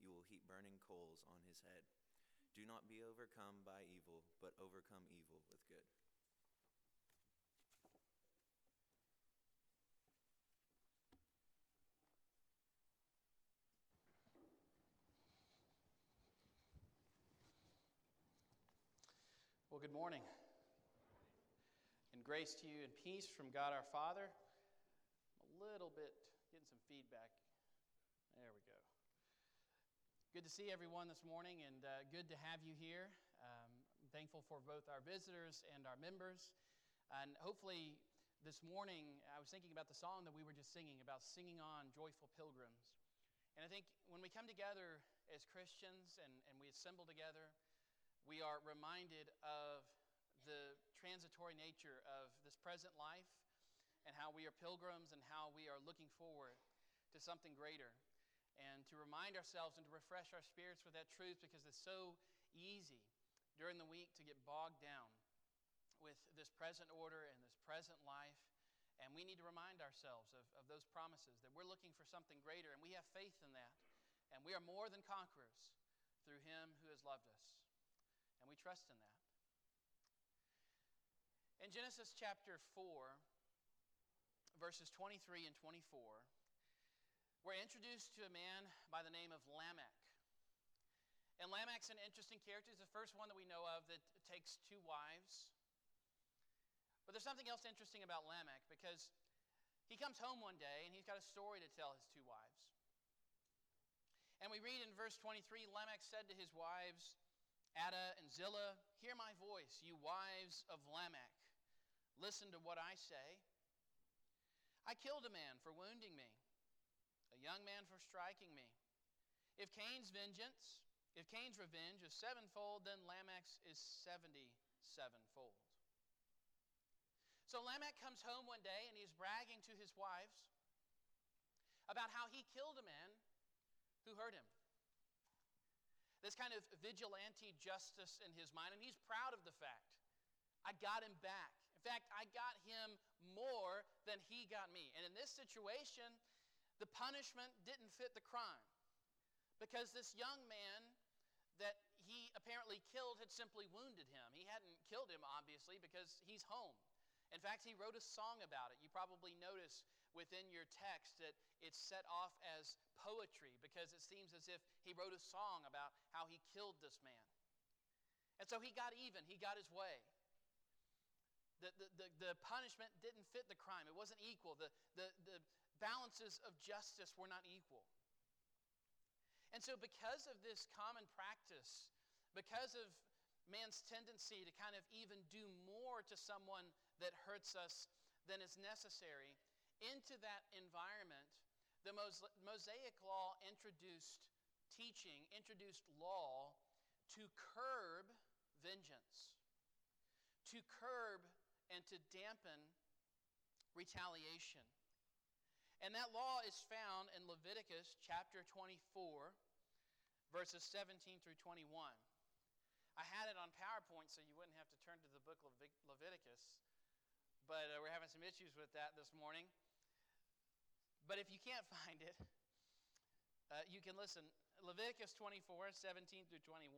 you will heap burning coals on his head. Do not be overcome by evil, but overcome evil with good. Well, good morning. And grace to you and peace from God our Father. I'm a little bit getting some feedback. There we go. Good to see everyone this morning and uh, good to have you here. Um, I'm thankful for both our visitors and our members. And hopefully, this morning, I was thinking about the song that we were just singing about singing on joyful pilgrims. And I think when we come together as Christians and, and we assemble together, we are reminded of the transitory nature of this present life and how we are pilgrims and how we are looking forward to something greater. And to remind ourselves and to refresh our spirits with that truth because it's so easy during the week to get bogged down with this present order and this present life. And we need to remind ourselves of, of those promises that we're looking for something greater and we have faith in that. And we are more than conquerors through Him who has loved us. And we trust in that. In Genesis chapter 4, verses 23 and 24, we're introduced to a man by the name of Lamech. And Lamech's an interesting character. He's the first one that we know of that takes two wives. But there's something else interesting about Lamech because he comes home one day and he's got a story to tell his two wives. And we read in verse 23 Lamech said to his wives, Adah and Zillah, hear my voice, you wives of Lamech. Listen to what I say. I killed a man for wounding me, a young man for striking me. If Cain's vengeance, if Cain's revenge is sevenfold, then Lamech's is seventy sevenfold. So Lamech comes home one day and he's bragging to his wives about how he killed a man who hurt him this kind of vigilante justice in his mind, and he's proud of the fact. I got him back. In fact, I got him more than he got me. And in this situation, the punishment didn't fit the crime because this young man that he apparently killed had simply wounded him. He hadn't killed him, obviously, because he's home. In fact, he wrote a song about it. You probably notice within your text that it's set off as poetry because it seems as if he wrote a song about how he killed this man. And so he got even, he got his way. The, the, the, the, punishment didn't fit the crime, it wasn't equal. The, the, the balances of justice were not equal. And so, because of this common practice, because of man's tendency to kind of even do more to someone that hurts us than is necessary, into that environment, the Mosaic Law introduced teaching, introduced law to curb vengeance, to curb and to dampen retaliation. And that law is found in Leviticus chapter 24, verses 17 through 21. I had it on PowerPoint so you wouldn't have to turn to the book Leviticus, but uh, we're having some issues with that this morning. But if you can't find it, uh, you can listen. Leviticus 24, 17 through 21.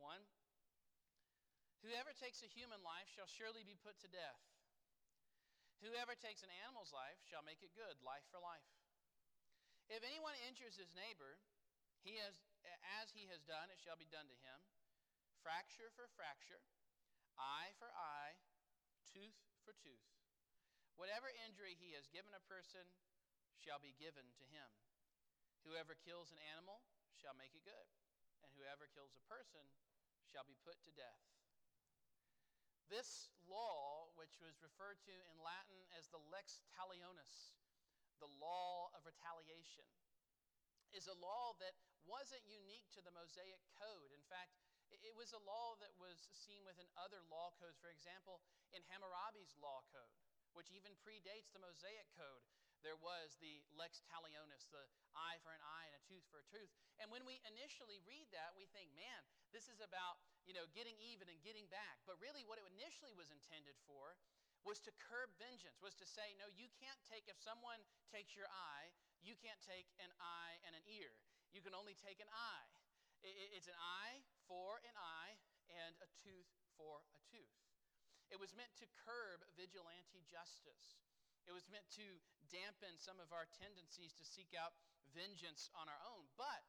Whoever takes a human life shall surely be put to death. Whoever takes an animal's life shall make it good, life for life. If anyone injures his neighbor, he has, as he has done, it shall be done to him fracture for fracture, eye for eye, tooth for tooth. Whatever injury he has given a person shall be given to him. Whoever kills an animal shall make it good, and whoever kills a person shall be put to death. This law, which was referred to in Latin as the lex talionis, the law of retaliation, is a law that wasn't unique to the Mosaic Code. In fact, It was a law that was seen within other law codes. For example, in Hammurabi's law code, which even predates the Mosaic Code, there was the lex talionis, the eye for an eye and a tooth for a tooth. And when we initially read that, we think, man, this is about, you know, getting even and getting back. But really what it initially was intended for was to curb vengeance, was to say, no, you can't take, if someone takes your eye, you can't take an eye and an ear. You can only take an eye. It's an eye for an eye and a tooth for a tooth. It was meant to curb vigilante justice. It was meant to dampen some of our tendencies to seek out vengeance on our own. But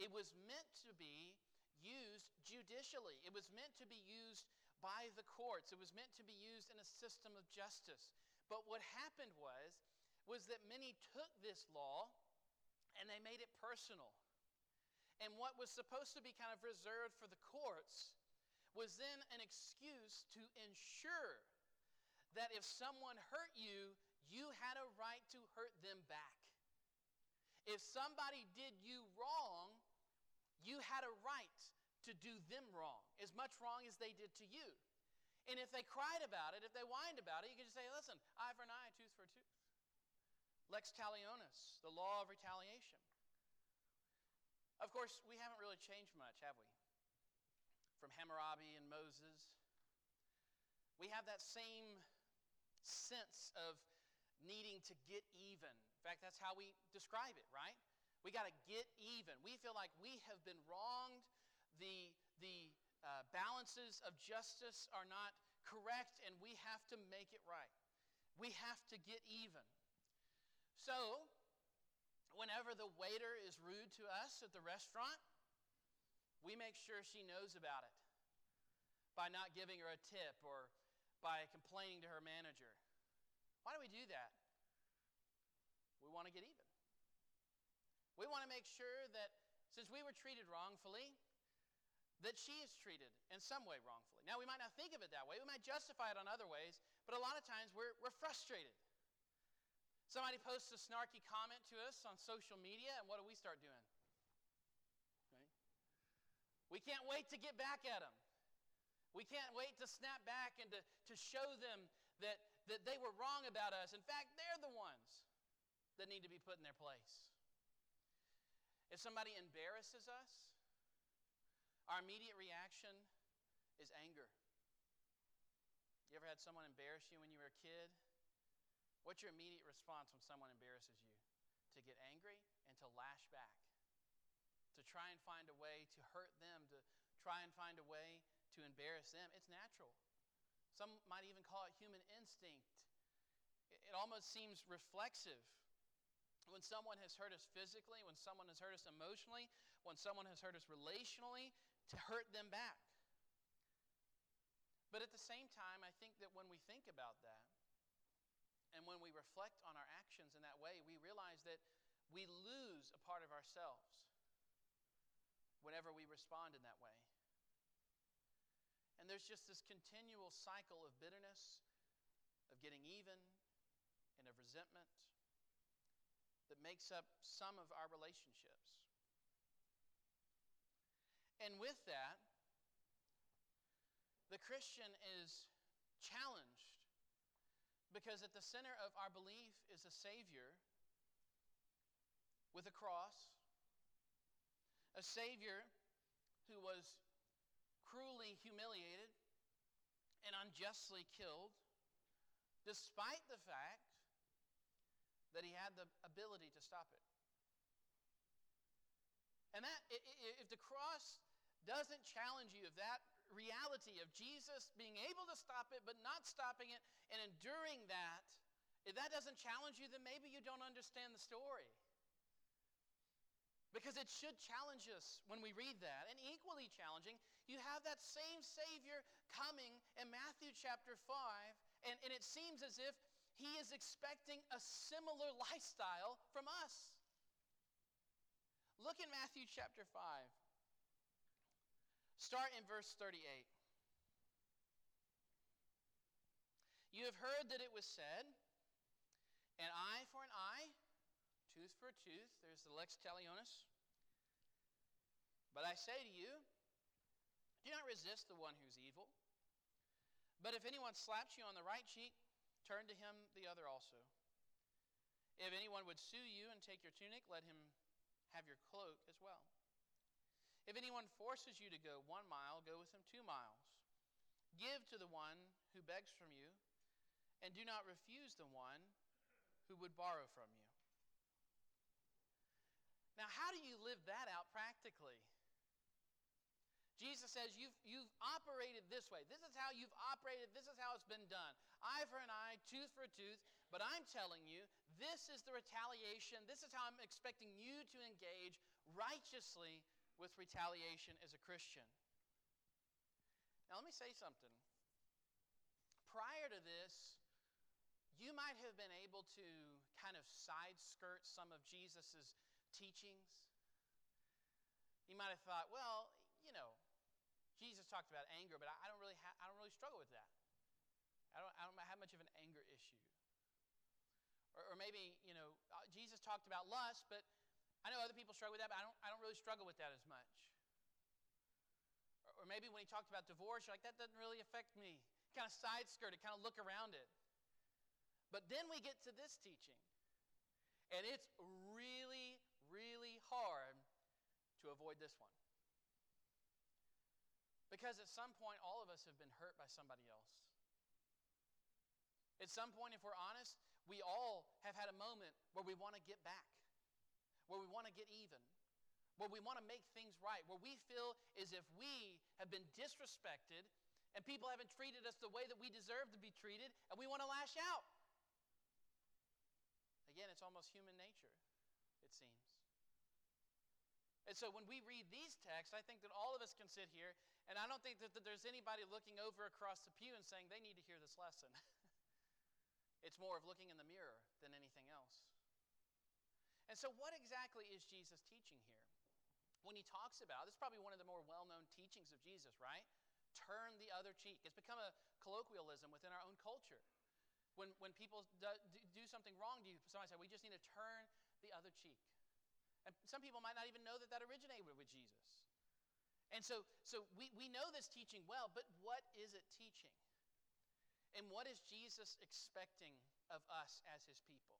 it was meant to be used judicially, it was meant to be used by the courts, it was meant to be used in a system of justice. But what happened was, was that many took this law and they made it personal. And what was supposed to be kind of reserved for the courts was then an excuse to ensure that if someone hurt you, you had a right to hurt them back. If somebody did you wrong, you had a right to do them wrong, as much wrong as they did to you. And if they cried about it, if they whined about it, you could just say, listen, eye for an eye, tooth for a tooth. Lex talionis, the law of retaliation. Of course, we haven't really changed much, have we? From Hammurabi and Moses. We have that same sense of needing to get even. In fact, that's how we describe it, right? We got to get even. We feel like we have been wronged. The, the uh, balances of justice are not correct, and we have to make it right. We have to get even. So, whenever the waiter is rude to us at the restaurant, we make sure she knows about it by not giving her a tip or by complaining to her manager. Why do we do that? We want to get even. We want to make sure that since we were treated wrongfully, that she is treated in some way wrongfully. Now, we might not think of it that way. We might justify it on other ways, but a lot of times we're, we're frustrated. Somebody posts a snarky comment to us on social media, and what do we start doing? Right? We can't wait to get back at them. We can't wait to snap back and to, to show them that, that they were wrong about us. In fact, they're the ones that need to be put in their place. If somebody embarrasses us, our immediate reaction is anger. You ever had someone embarrass you when you were a kid? What's your immediate response when someone embarrasses you? To get angry and to lash back. To try and find a way to hurt them, to try and find a way to embarrass them. It's natural. Some might even call it human instinct. It almost seems reflexive. When someone has hurt us physically, when someone has hurt us emotionally, when someone has hurt us relationally, to hurt them back. But at the same time, I think that when we think about that, and when we reflect on our actions in that way, we realize that we lose a part of ourselves whenever we respond in that way. And there's just this continual cycle of bitterness, of getting even, and of resentment that makes up some of our relationships. And with that, the Christian is challenged because at the center of our belief is a Savior with a cross, a Savior who was cruelly humiliated and unjustly killed, despite the fact that he had the ability to stop it. And that, if the cross doesn't challenge you, if that reality of Jesus being able to stop it but not stopping it and enduring that, if that doesn't challenge you, then maybe you don't understand the story. Because it should challenge us when we read that. And equally challenging, you have that same Savior coming in Matthew chapter 5, and, and it seems as if he is expecting a similar lifestyle from us. Look in Matthew chapter 5. Start in verse 38. You have heard that it was said, an eye for an eye, tooth for a tooth. There's the lex talionis. But I say to you, Do not resist the one who's evil. But if anyone slaps you on the right cheek, turn to him the other also. If anyone would sue you and take your tunic, let him have your cloak as well. If anyone forces you to go one mile, go with him two miles. Give to the one who begs from you, and do not refuse the one who would borrow from you. Now, how do you live that out practically? Jesus says, you've, you've operated this way. This is how you've operated. This is how it's been done. Eye for an eye, tooth for a tooth. But I'm telling you, this is the retaliation. This is how I'm expecting you to engage righteously with retaliation as a Christian. Now, let me say something. Prior to this, you might have been able to kind of side skirt some of Jesus' teachings. You might have thought, well, you know, Jesus talked about anger, but I, don't really ha- I don't really struggle with that. I don't, I don't have much of an anger issue. Or, or maybe, you know, uh, Jesus talked about lust, but I know other people struggle with that, but I don't, I don't really struggle with that as much. Or, or maybe when he talked about divorce, you're like, that doesn't really affect me. Kind of side skirt it, kind of look around it. But then we get to this teaching, and it's really, really hard to avoid this one. Because at some point, all of us have been hurt by somebody else. At some point, if we're honest, we all have had a moment where we want to get back, where we want to get even, where we want to make things right, where we feel as if we have been disrespected and people haven't treated us the way that we deserve to be treated, and we want to lash out. Again, it's almost human nature, it seems. And so when we read these texts, I think that all of us can sit here, and I don't think that, that there's anybody looking over across the pew and saying they need to hear this lesson. it's more of looking in the mirror than anything else. And so, what exactly is Jesus teaching here? When he talks about, this is probably one of the more well known teachings of Jesus, right? Turn the other cheek. It's become a colloquialism within our own culture. When, when people do, do something wrong to you, somebody say, we just need to turn the other cheek. And some people might not even know that that originated with Jesus. And so, so we, we know this teaching well, but what is it teaching? And what is Jesus expecting of us as his people?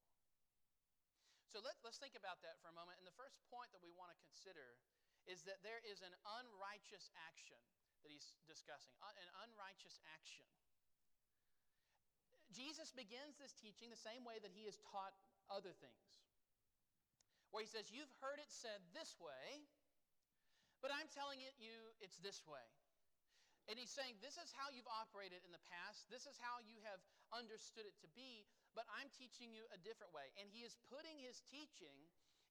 So let, let's think about that for a moment. And the first point that we want to consider is that there is an unrighteous action that he's discussing, uh, an unrighteous action. Jesus begins this teaching the same way that he has taught other things where he says, You've heard it said this way, but I'm telling it you it's this way. And he's saying, This is how you've operated in the past, this is how you have understood it to be, but I'm teaching you a different way. And he is putting his teaching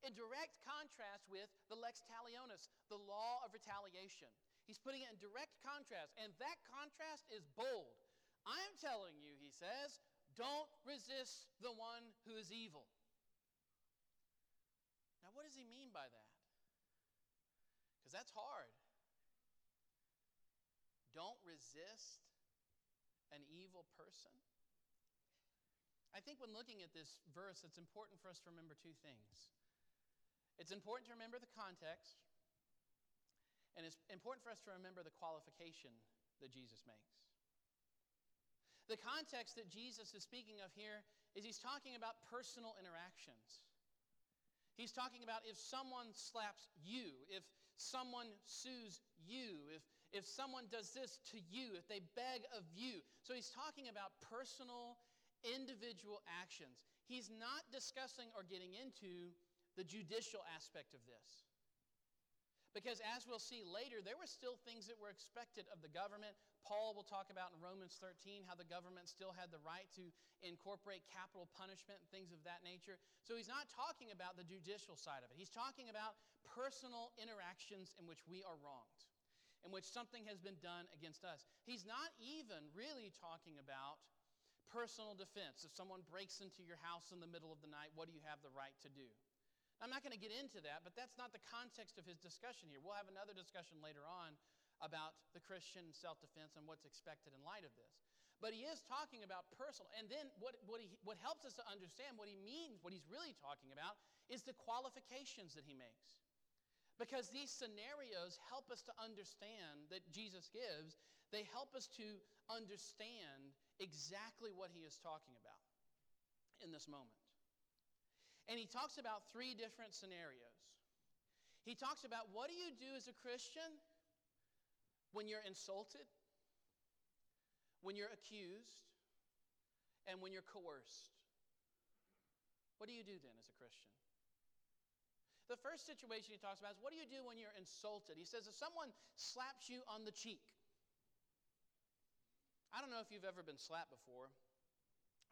in direct contrast with the lex talionis, the law of retaliation. He's putting it in direct contrast, and that contrast is bold. I'm telling you, he says, don't resist the one who is evil. Now, what does he mean by that? Because that's hard. Don't resist an evil person. I think when looking at this verse, it's important for us to remember two things. It's important to remember the context, and it's important for us to remember the qualification that Jesus makes. The context that Jesus is speaking of here is he's talking about personal interactions. He's talking about if someone slaps you, if someone sues you, if, if someone does this to you, if they beg of you. So he's talking about personal, individual actions. He's not discussing or getting into the judicial aspect of this. Because as we'll see later, there were still things that were expected of the government. Paul will talk about in Romans 13 how the government still had the right to incorporate capital punishment and things of that nature. So he's not talking about the judicial side of it. He's talking about personal interactions in which we are wronged, in which something has been done against us. He's not even really talking about personal defense. If someone breaks into your house in the middle of the night, what do you have the right to do? I'm not going to get into that, but that's not the context of his discussion here. We'll have another discussion later on about the Christian self defense and what's expected in light of this. But he is talking about personal. And then what, what, he, what helps us to understand what he means, what he's really talking about, is the qualifications that he makes. Because these scenarios help us to understand that Jesus gives, they help us to understand exactly what he is talking about in this moment. And he talks about three different scenarios. He talks about what do you do as a Christian when you're insulted, when you're accused, and when you're coerced. What do you do then as a Christian? The first situation he talks about is what do you do when you're insulted? He says, if someone slaps you on the cheek, I don't know if you've ever been slapped before,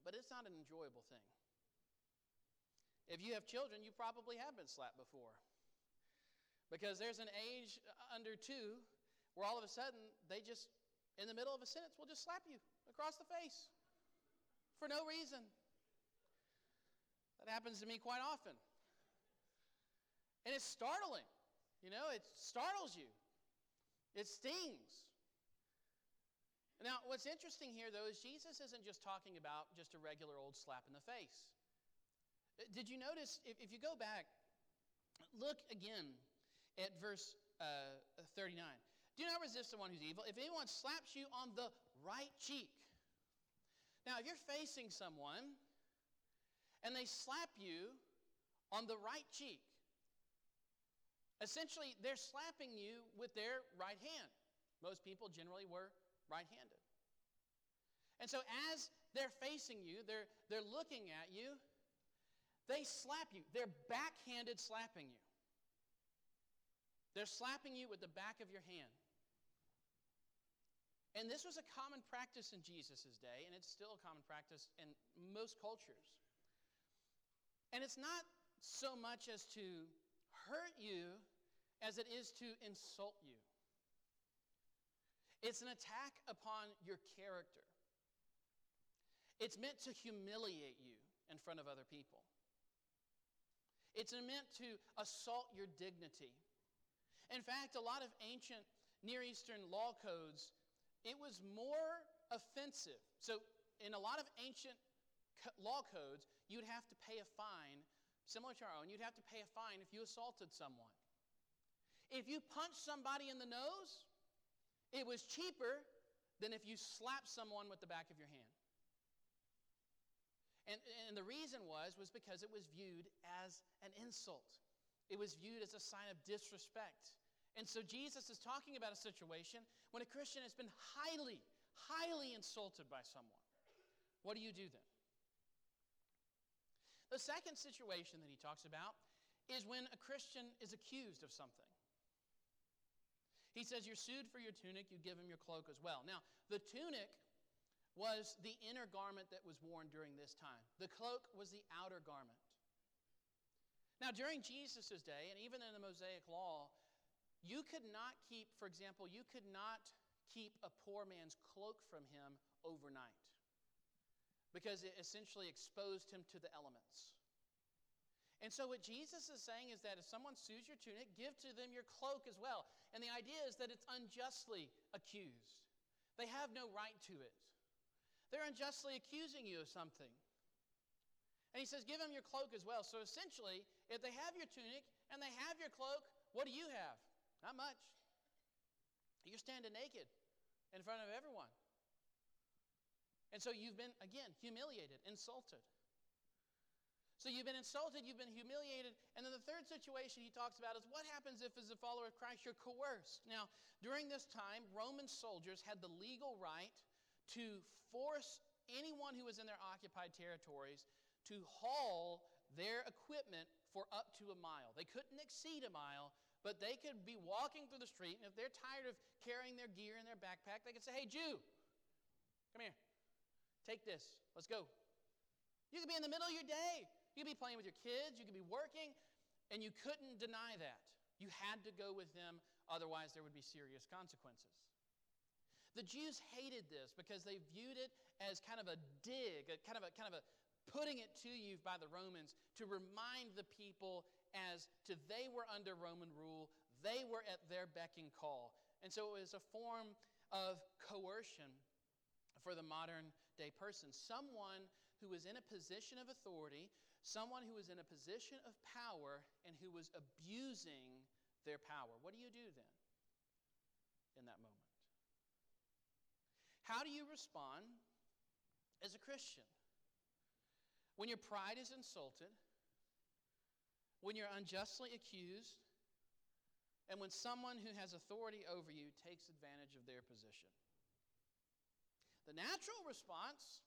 but it's not an enjoyable thing. If you have children, you probably have been slapped before. Because there's an age under two where all of a sudden they just, in the middle of a sentence, will just slap you across the face for no reason. That happens to me quite often. And it's startling. You know, it startles you, it stings. Now, what's interesting here, though, is Jesus isn't just talking about just a regular old slap in the face. Did you notice, if, if you go back, look again at verse uh, 39. Do not resist the one who's evil. If anyone slaps you on the right cheek. Now, if you're facing someone and they slap you on the right cheek, essentially they're slapping you with their right hand. Most people generally were right handed. And so, as they're facing you, they're, they're looking at you, they slap you. They're backhanded slapping you. They're slapping you with the back of your hand. And this was a common practice in Jesus' day, and it's still a common practice in most cultures. And it's not so much as to hurt you as it is to insult you. It's an attack upon your character. It's meant to humiliate you in front of other people. It's meant to assault your dignity. In fact, a lot of ancient Near Eastern law codes, it was more offensive. So, in a lot of ancient law codes, you'd have to pay a fine, similar to our own, you'd have to pay a fine if you assaulted someone. If you punched somebody in the nose, it was cheaper than if you slapped someone with the back of your hand. And, and the reason was, was because it was viewed as an insult. It was viewed as a sign of disrespect. And so Jesus is talking about a situation when a Christian has been highly, highly insulted by someone. What do you do then? The second situation that he talks about is when a Christian is accused of something. He says, You're sued for your tunic, you give him your cloak as well. Now, the tunic was the inner garment that was worn during this time, the cloak was the outer garment. Now, during Jesus' day, and even in the Mosaic Law, you could not keep, for example, you could not keep a poor man's cloak from him overnight because it essentially exposed him to the elements. And so, what Jesus is saying is that if someone sues your tunic, give to them your cloak as well. And the idea is that it's unjustly accused, they have no right to it. They're unjustly accusing you of something. And he says, Give them your cloak as well. So essentially, if they have your tunic and they have your cloak, what do you have? Not much. You're standing naked in front of everyone. And so you've been, again, humiliated, insulted. So you've been insulted, you've been humiliated. And then the third situation he talks about is what happens if, as a follower of Christ, you're coerced. Now, during this time, Roman soldiers had the legal right to force anyone who was in their occupied territories to haul their equipment for up to a mile. They couldn't exceed a mile, but they could be walking through the street, and if they're tired of carrying their gear in their backpack, they could say, Hey, Jew, come here. Take this. Let's go. You could be in the middle of your day. You could be playing with your kids. You could be working, and you couldn't deny that. You had to go with them, otherwise, there would be serious consequences. The Jews hated this because they viewed it as kind of a dig, a kind of a kind of a putting it to you by the Romans to remind the people as to they were under Roman rule, they were at their beck and call. And so it was a form of coercion for the modern day person. Someone who was in a position of authority, someone who was in a position of power, and who was abusing their power. What do you do then in that moment? How do you respond as a Christian? When your pride is insulted, when you're unjustly accused, and when someone who has authority over you takes advantage of their position. The natural response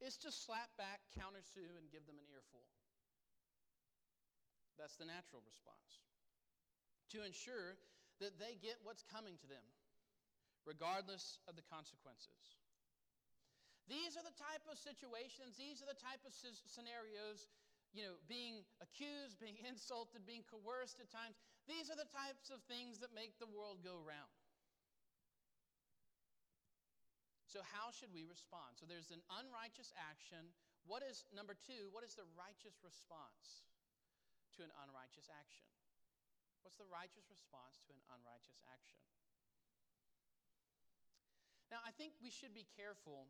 is to slap back, countersue, and give them an earful. That's the natural response. To ensure that they get what's coming to them, regardless of the consequences. These are the type of situations, these are the type of scenarios, you know, being accused, being insulted, being coerced at times. These are the types of things that make the world go round. So, how should we respond? So, there's an unrighteous action. What is, number two, what is the righteous response to an unrighteous action? What's the righteous response to an unrighteous action? Now, I think we should be careful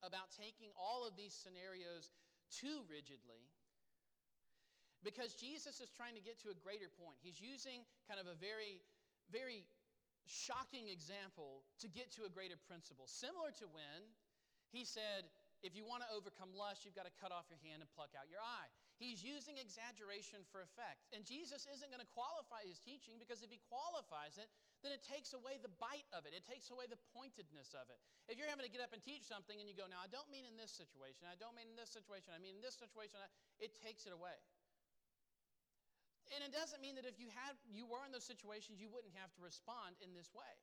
about taking all of these scenarios too rigidly because Jesus is trying to get to a greater point. He's using kind of a very, very shocking example to get to a greater principle. Similar to when he said, if you want to overcome lust, you've got to cut off your hand and pluck out your eye. He's using exaggeration for effect. And Jesus isn't going to qualify his teaching because if he qualifies it, then it takes away the bite of it. It takes away the pointedness of it. If you're having to get up and teach something and you go, now I don't mean in this situation, I don't mean in this situation, I mean in this situation, it takes it away. And it doesn't mean that if you had you were in those situations, you wouldn't have to respond in this way.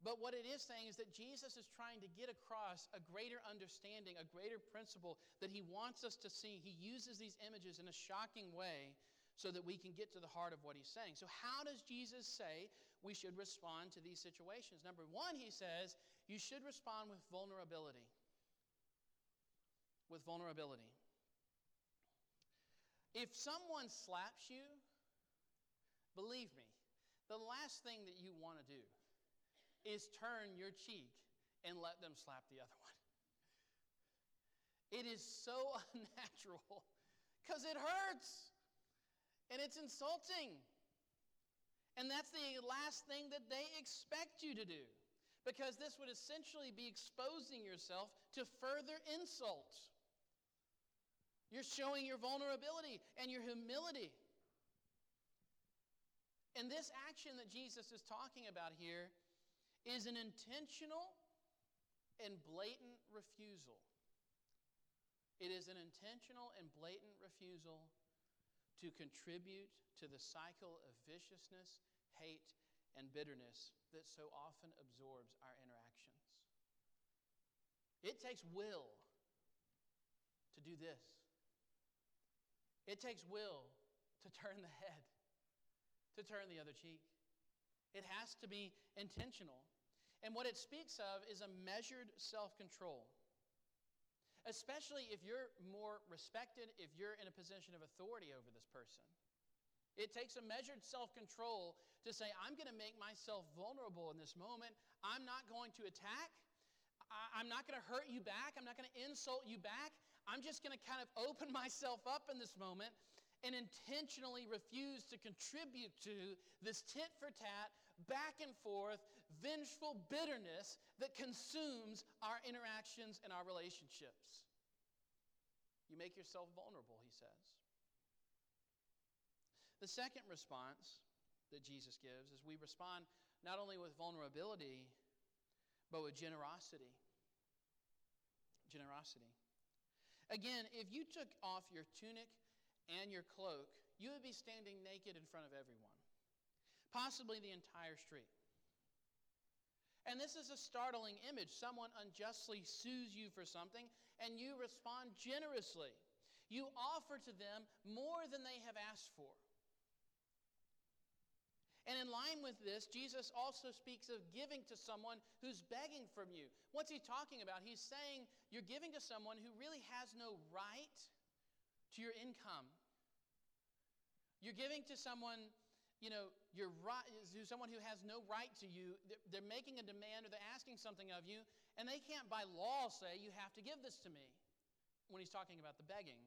But what it is saying is that Jesus is trying to get across a greater understanding, a greater principle that he wants us to see. He uses these images in a shocking way so that we can get to the heart of what he's saying. So, how does Jesus say we should respond to these situations? Number one, he says you should respond with vulnerability. With vulnerability. If someone slaps you, believe me, the last thing that you want to do is turn your cheek and let them slap the other one. It is so unnatural because it hurts and it's insulting. And that's the last thing that they expect you to do because this would essentially be exposing yourself to further insult. You're showing your vulnerability and your humility. And this action that Jesus is talking about here is an intentional and blatant refusal. It is an intentional and blatant refusal to contribute to the cycle of viciousness, hate, and bitterness that so often absorbs our interactions. It takes will to do this. It takes will to turn the head, to turn the other cheek. It has to be intentional. And what it speaks of is a measured self control. Especially if you're more respected, if you're in a position of authority over this person. It takes a measured self control to say, I'm going to make myself vulnerable in this moment. I'm not going to attack. I'm not going to hurt you back. I'm not going to insult you back. I'm just going to kind of open myself up in this moment and intentionally refuse to contribute to this tit for tat, back and forth, vengeful bitterness that consumes our interactions and our relationships. You make yourself vulnerable, he says. The second response that Jesus gives is we respond not only with vulnerability, but with generosity. Generosity. Again, if you took off your tunic and your cloak, you would be standing naked in front of everyone, possibly the entire street. And this is a startling image. Someone unjustly sues you for something, and you respond generously. You offer to them more than they have asked for. And in line with this, Jesus also speaks of giving to someone who's begging from you. What's he talking about? He's saying you're giving to someone who really has no right to your income. You're giving to someone, you know, you're right, to someone who has no right to you. They're making a demand or they're asking something of you, and they can't by law say, you have to give this to me when he's talking about the begging.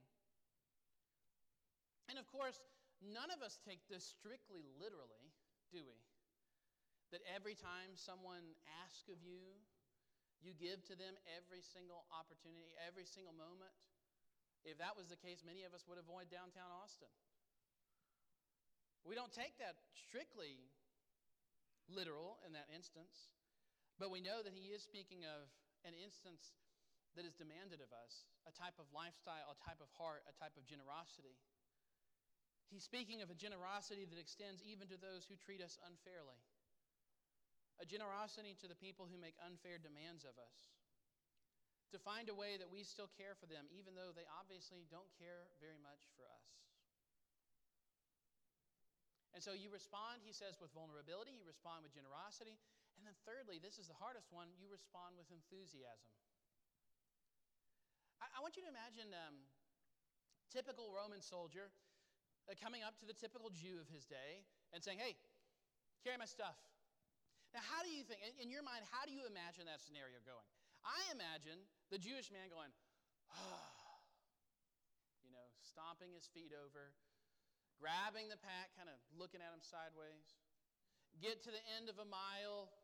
And of course, none of us take this strictly literally, do we? That every time someone asks of you, you give to them every single opportunity, every single moment. If that was the case, many of us would avoid downtown Austin. We don't take that strictly literal in that instance, but we know that he is speaking of an instance that is demanded of us a type of lifestyle, a type of heart, a type of generosity. He's speaking of a generosity that extends even to those who treat us unfairly, a generosity to the people who make unfair demands of us, to find a way that we still care for them, even though they obviously don't care very much for us. And so you respond, he says, with vulnerability, you respond with generosity, and then thirdly, this is the hardest one, you respond with enthusiasm. I, I want you to imagine um, typical Roman soldier uh, coming up to the typical Jew of his day and saying, Hey, carry my stuff. Now, how do you think, in, in your mind, how do you imagine that scenario going? I imagine the Jewish man going, ah, you know, stomping his feet over, grabbing the pack, kind of looking at him sideways, get to the end of a mile,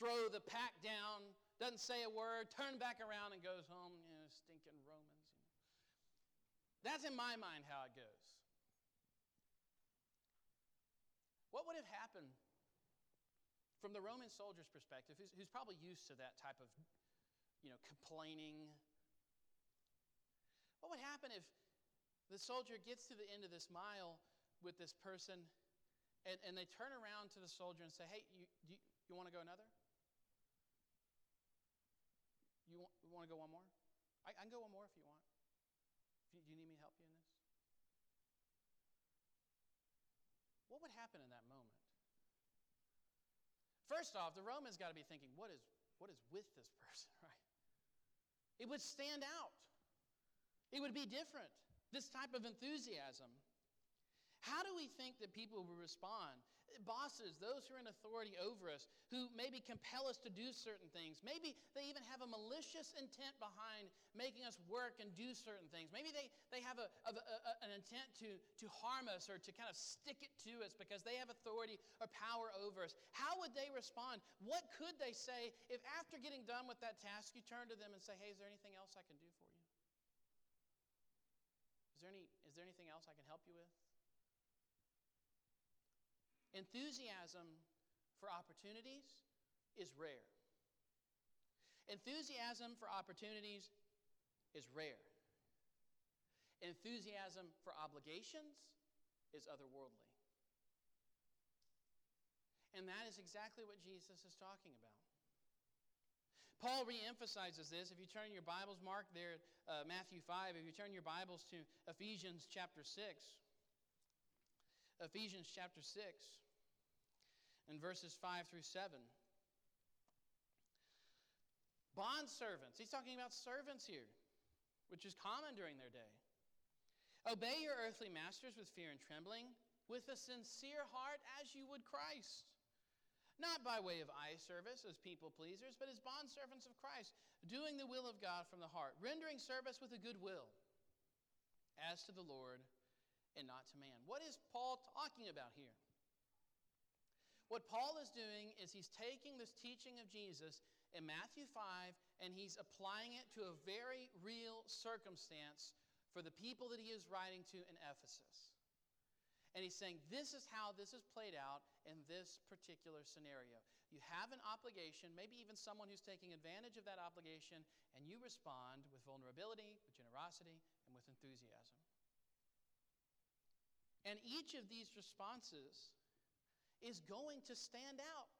throw the pack down, doesn't say a word, turn back around and goes home, you know, stinking Romans. You know. That's in my mind how it goes. What would have happened from the Roman soldier's perspective, who's, who's probably used to that type of, you know, complaining? What would happen if the soldier gets to the end of this mile with this person and, and they turn around to the soldier and say, Hey, you, you, you want to go another? You want, want to go one more? I, I, can go one more if you want. If you, do you need me to help you in this? What would happen in that moment? First off, the Romans got to be thinking, what is, what is with this person, right? It would stand out. It would be different. This type of enthusiasm. How do we think that people will respond bosses, those who are in authority over us, who maybe compel us to do certain things. Maybe they even have a malicious intent behind making us work and do certain things. Maybe they, they have a, a, a, an intent to, to harm us or to kind of stick it to us because they have authority or power over us. How would they respond? What could they say if after getting done with that task, you turn to them and say, hey, is there anything else I can do for you? Is there, any, is there anything else I can help you with? Enthusiasm for opportunities is rare. Enthusiasm for opportunities is rare. Enthusiasm for obligations is otherworldly. And that is exactly what Jesus is talking about. Paul reemphasizes this. If you turn your Bibles, mark there, uh, Matthew 5, if you turn your Bibles to Ephesians chapter 6, Ephesians chapter 6 and verses 5 through 7. Bond servants, he's talking about servants here, which is common during their day. Obey your earthly masters with fear and trembling, with a sincere heart as you would Christ. Not by way of eye service as people pleasers, but as bondservants of Christ, doing the will of God from the heart, rendering service with a good will, as to the Lord and not to man. What is Paul talking about here? What Paul is doing is he's taking this teaching of Jesus in Matthew 5 and he's applying it to a very real circumstance for the people that he is writing to in Ephesus. And he's saying, This is how this is played out in this particular scenario. You have an obligation, maybe even someone who's taking advantage of that obligation, and you respond with vulnerability, with generosity, and with enthusiasm. And each of these responses is going to stand out.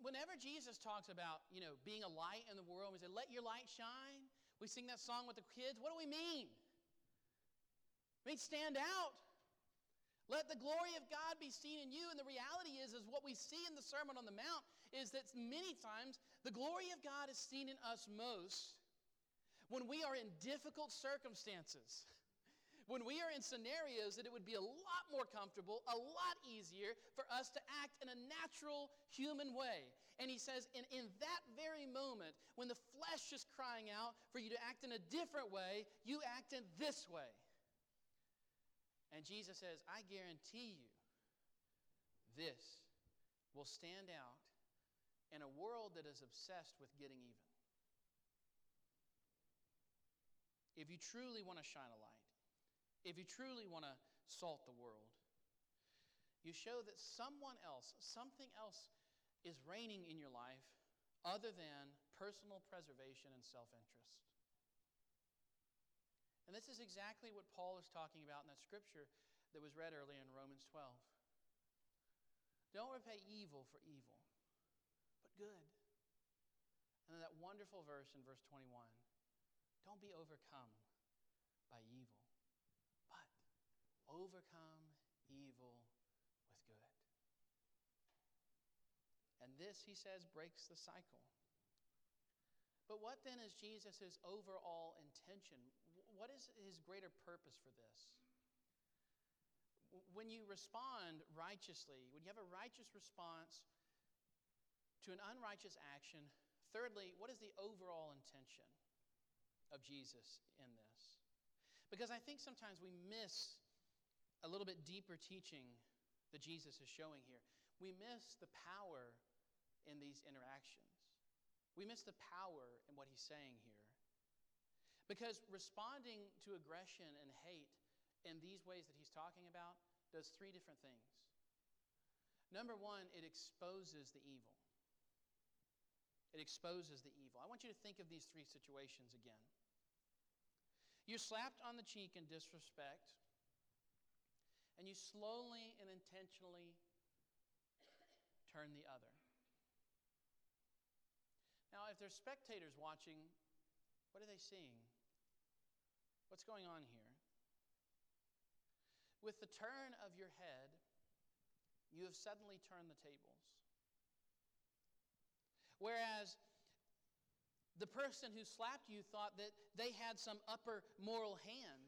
Whenever Jesus talks about, you know, being a light in the world, we say, let your light shine. We sing that song with the kids. What do we mean? I mean, stand out. Let the glory of God be seen in you. And the reality is, is what we see in the Sermon on the Mount is that many times the glory of God is seen in us most when we are in difficult circumstances. When we are in scenarios that it would be a lot more comfortable, a lot easier for us to act in a natural human way. And he says, in, that very moment, when the flesh is crying out for you to act in a different way, you act in this way. And Jesus says, I guarantee you this will stand out in a world that is obsessed with getting even. If you truly want to shine a light, if you truly want to salt the world, you show that someone else, something else is reigning in your life other than personal preservation and self interest. And this is exactly what Paul is talking about in that scripture that was read earlier in Romans 12. Don't repay evil for evil, but good. And then that wonderful verse in verse 21 don't be overcome by evil, overcome evil with good. And this, he says, breaks the cycle. But what then is Jesus' overall intention? What is his greater purpose for this? When you respond righteously, when you have a righteous response to an unrighteous action, thirdly, what is the overall intention of Jesus in this? Because I think sometimes we miss a little bit deeper teaching that Jesus is showing here. We miss the power in these interactions. We miss the power in what he's saying here. Because responding to aggression and hate in these ways that he's talking about does three different things. Number one, it exposes the evil. It exposes the evil. I want you to think of these three situations again. You're slapped on the cheek in disrespect, and you slowly and intentionally turn the other. Now, if there's spectators watching, what are they seeing? What's going on here? With the turn of your head, you have suddenly turned the tables. Whereas the person who slapped you thought that they had some upper moral hand,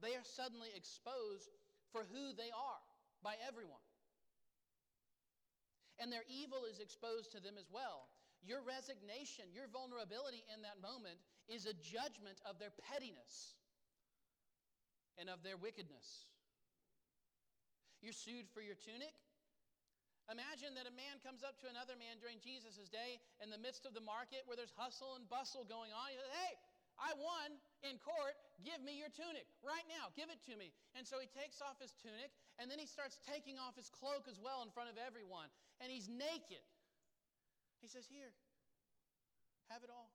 they are suddenly exposed for who they are by everyone and their evil is exposed to them as well. Your resignation, your vulnerability in that moment is a judgment of their pettiness and of their wickedness. You're sued for your tunic. Imagine that a man comes up to another man during Jesus' day in the midst of the market where there's hustle and bustle going on. He says, Hey, I won in court. Give me your tunic right now. Give it to me. And so he takes off his tunic and then he starts taking off his cloak as well in front of everyone. And he's naked. He says, Here, have it all.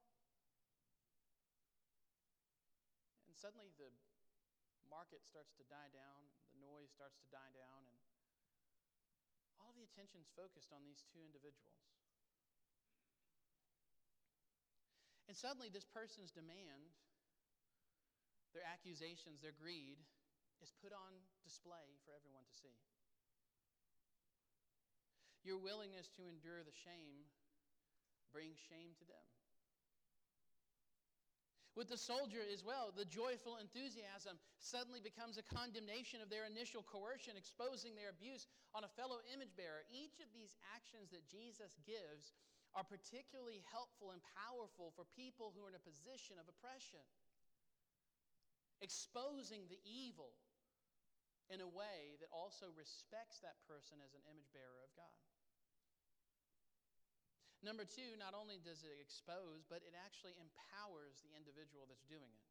And suddenly the market starts to die down, the noise starts to die down, and all the attention's focused on these two individuals. And suddenly, this person's demand, their accusations, their greed, is put on display for everyone to see. Your willingness to endure the shame brings shame to them. With the soldier as well, the joyful enthusiasm suddenly becomes a condemnation of their initial coercion, exposing their abuse on a fellow image bearer. Each of these actions that Jesus gives are particularly helpful and powerful for people who are in a position of oppression. Exposing the evil in a way that also respects that person as an image bearer of God. Number two, not only does it expose, but it actually empowers the individual that's doing it.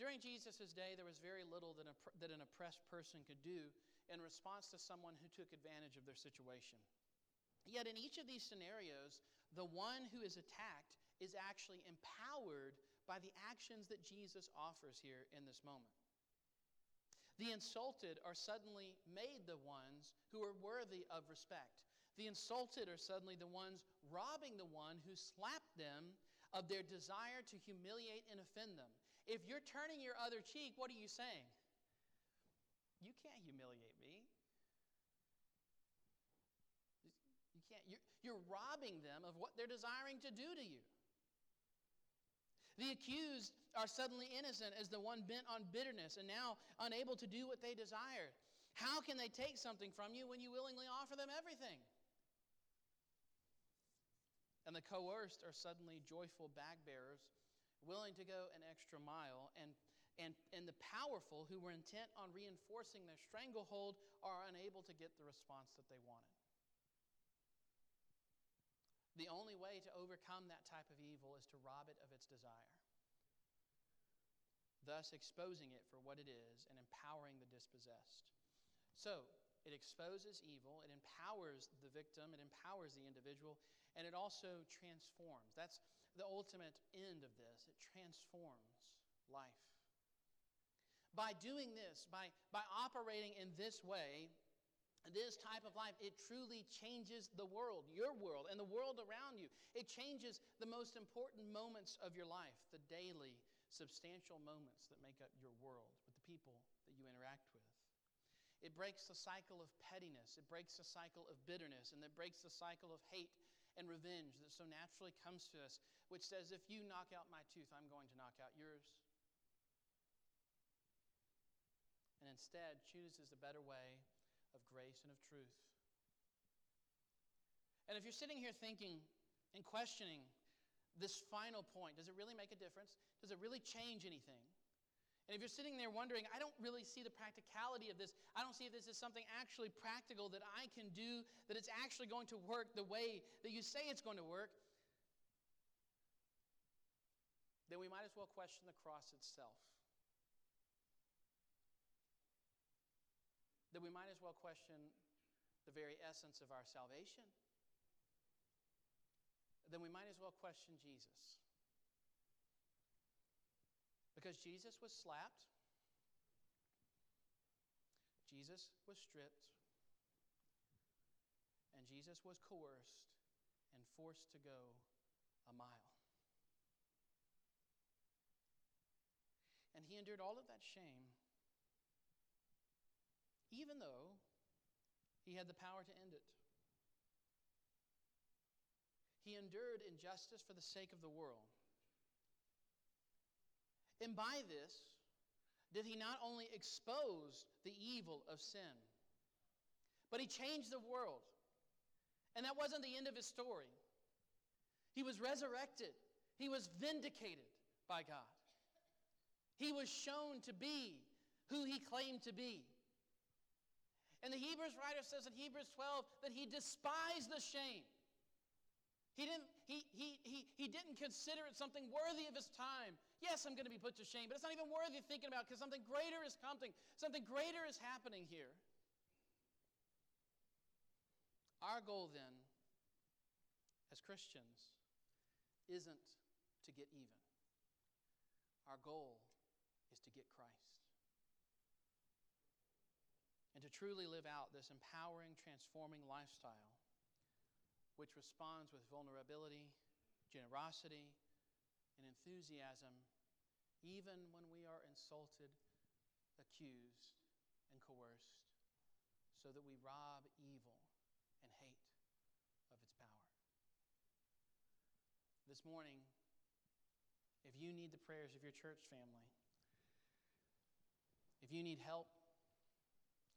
During Jesus' day, there was very little that, a, that an oppressed person could do in response to someone who took advantage of their situation. Yet in each of these scenarios, the one who is attacked is actually empowered by the actions that Jesus offers here in this moment. The insulted are suddenly made the ones who are worthy of respect. The insulted are suddenly the ones robbing the one who slapped them of their desire to humiliate and offend them. If you're turning your other cheek, what are you saying? You can't humiliate me. can't. You're, robbing them of what they're desiring to do to you. The accused are suddenly innocent as the one bent on bitterness and now unable to do what they desired. How can they take something from you when you willingly offer them everything? And the coerced are suddenly joyful bag bearers, willing to go an extra mile and And, and the powerful, who were intent on reinforcing their stranglehold, are unable to get the response that they wanted. The only way to overcome that type of evil is to rob it of its desire, thus exposing it for what it is and empowering the dispossessed. So, it exposes evil, it empowers the victim, it empowers the individual, and it also transforms. That's the ultimate end of this. It transforms life. By doing this, by, by operating in this way, this type of life, it truly changes the world, your world, and the world around you. It changes the most important moments of your life, the daily, substantial moments that make up your world with the people that you interact with. It breaks the cycle of pettiness, it breaks the cycle of bitterness, and it breaks the cycle of hate and revenge that so naturally comes to us, which says, if you knock out my tooth, I'm going to knock out yours. And instead chooses a better way of grace and of truth. And if you're sitting here thinking and questioning this final point, does it really make a difference? Does it really change anything? And if you're sitting there wondering, I don't really see the practicality of this, I don't see if this is something actually practical that I can do, that it's actually going to work the way that you say it's going to work, then we might as well question the cross itself. Then we might as well question the very essence of our salvation. Then we might as well question Jesus. Because Jesus was slapped, Jesus was stripped, and Jesus was coerced and forced to go a mile. And he endured all of that shame even though he had the power to end it. He endured injustice for the sake of the world. And by this, did he not only expose the evil of sin, but he changed the world. And that wasn't the end of his story. He was resurrected, he was vindicated by God. He was shown to be who he claimed to be. And the Hebrews writer says in Hebrews 12 that he despised the shame. He didn't, he, he, he, he didn't consider it something worthy of his time. Yes, I'm going to be put to shame, but it's not even worthy of thinking about because something greater is coming. Something greater is happening here. Our goal then, as Christians, isn't to get even. Our goal is to get Christ and to truly live out this empowering, transforming lifestyle, which responds with vulnerability, generosity, and enthusiasm, even when we are insulted, accused, and coerced, so that we rob evil and hate of its power. This morning, if you need the prayers of your church family, if you need help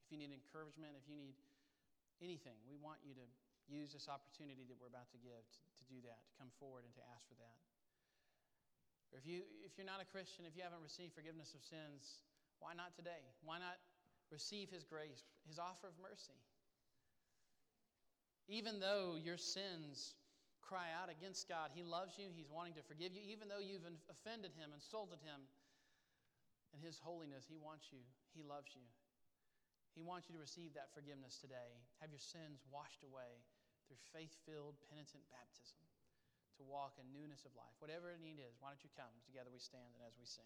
if you need encouragement, if you need anything, we want you to use this opportunity that we're about to give to, to do that, to come forward and to ask for that. Or if, you, if you're not a Christian, if you haven't received forgiveness of sins, why not today? Why not receive His grace, His offer of mercy? Even though your sins cry out against God, He loves you, He's wanting to forgive you. Even though you've offended Him, insulted Him, in His holiness, He wants you, He loves you. He wants you to receive that forgiveness today. Have your sins washed away through faith filled, penitent baptism to walk in newness of life. Whatever the need is, why don't you come? Together we stand and as we sing.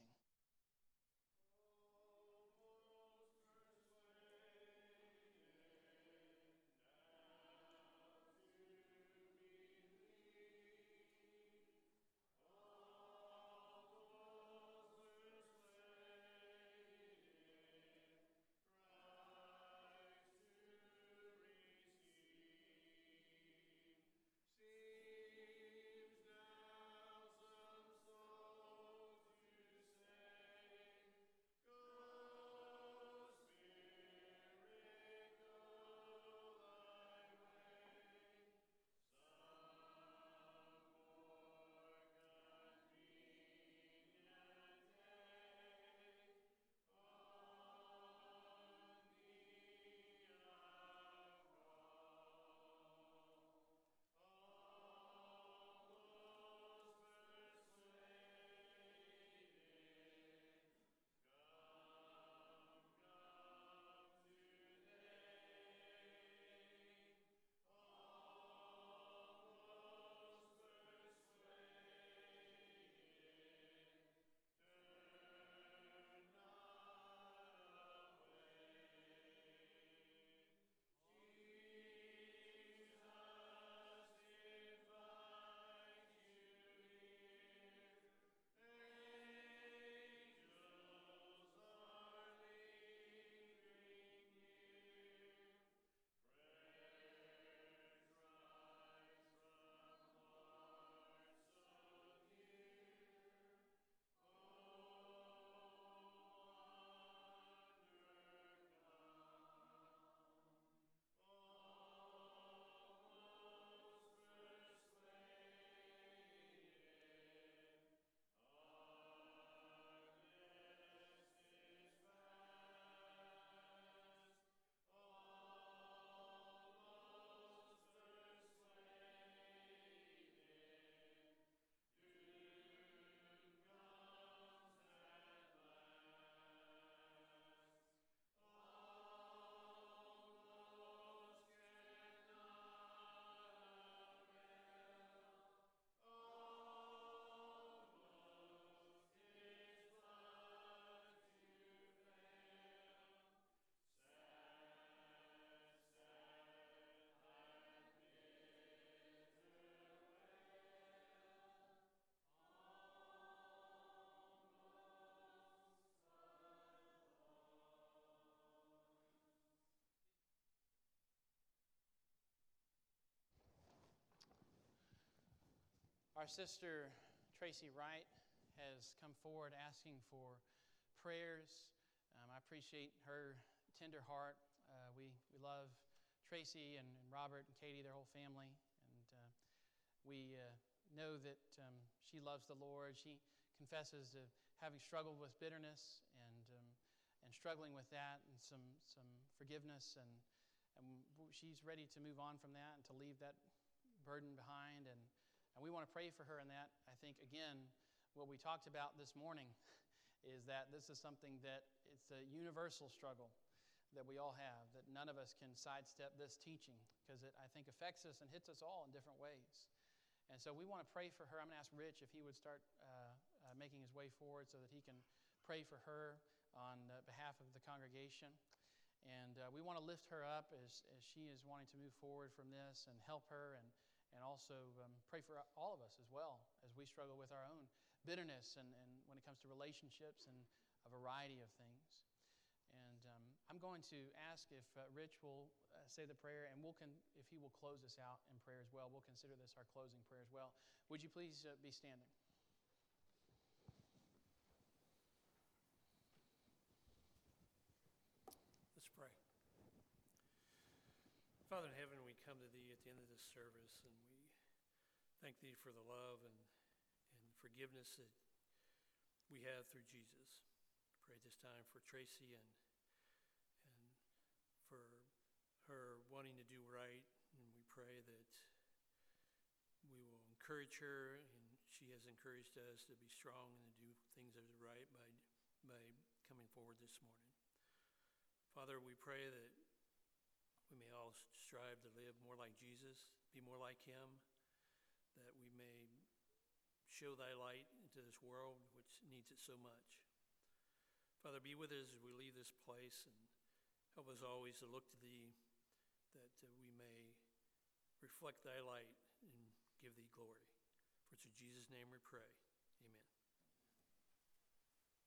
Our sister Tracy Wright has come forward asking for prayers. Um, I appreciate her tender heart. Uh, we, we love Tracy and, and, Robert and Katie, their whole family, and uh, we uh, know that um, she loves the Lord. She confesses to having struggled with bitterness and, um, and struggling with that and some, some forgiveness, and, and she's ready to move on from that and to leave that burden behind. And, and we want to pray for her in that. I think, again, what we talked about this morning is that this is something that it's a universal struggle that we all have, that none of us can sidestep this teaching because it, I think, affects us and hits us all in different ways. And so we want to pray for her. I'm going to ask Rich if he would start uh, uh, making his way forward so that he can pray for her on behalf of the congregation. And uh, we want to lift her up as, as she is wanting to move forward from this and help her and, and also um, pray for all of us as well as we struggle with our own bitterness and, and when it comes to relationships and a variety of things. And um, I'm going to ask if uh, Rich will uh, say the prayer, and we'll con- if he will close us out in prayer as well. We'll consider this our closing prayer as well. Would you please uh, be standing? Let's pray. Father in heaven, come to Thee at the end of this service, and we thank Thee for the love and and forgiveness that we have through Jesus. Pray this time for Tracy and and for her wanting to do right, and we pray that we will encourage her, and she has encouraged us to be strong and to do things that are right by by coming forward this morning. Father, we pray that we may all strive to live more like Jesus, be more like Him, that we may show thy light into this world, which needs it so much. Father, be with us as we leave this place and help us always to look to thee that uh, we may reflect thy light and give thee glory. For it's in Jesus' name we pray.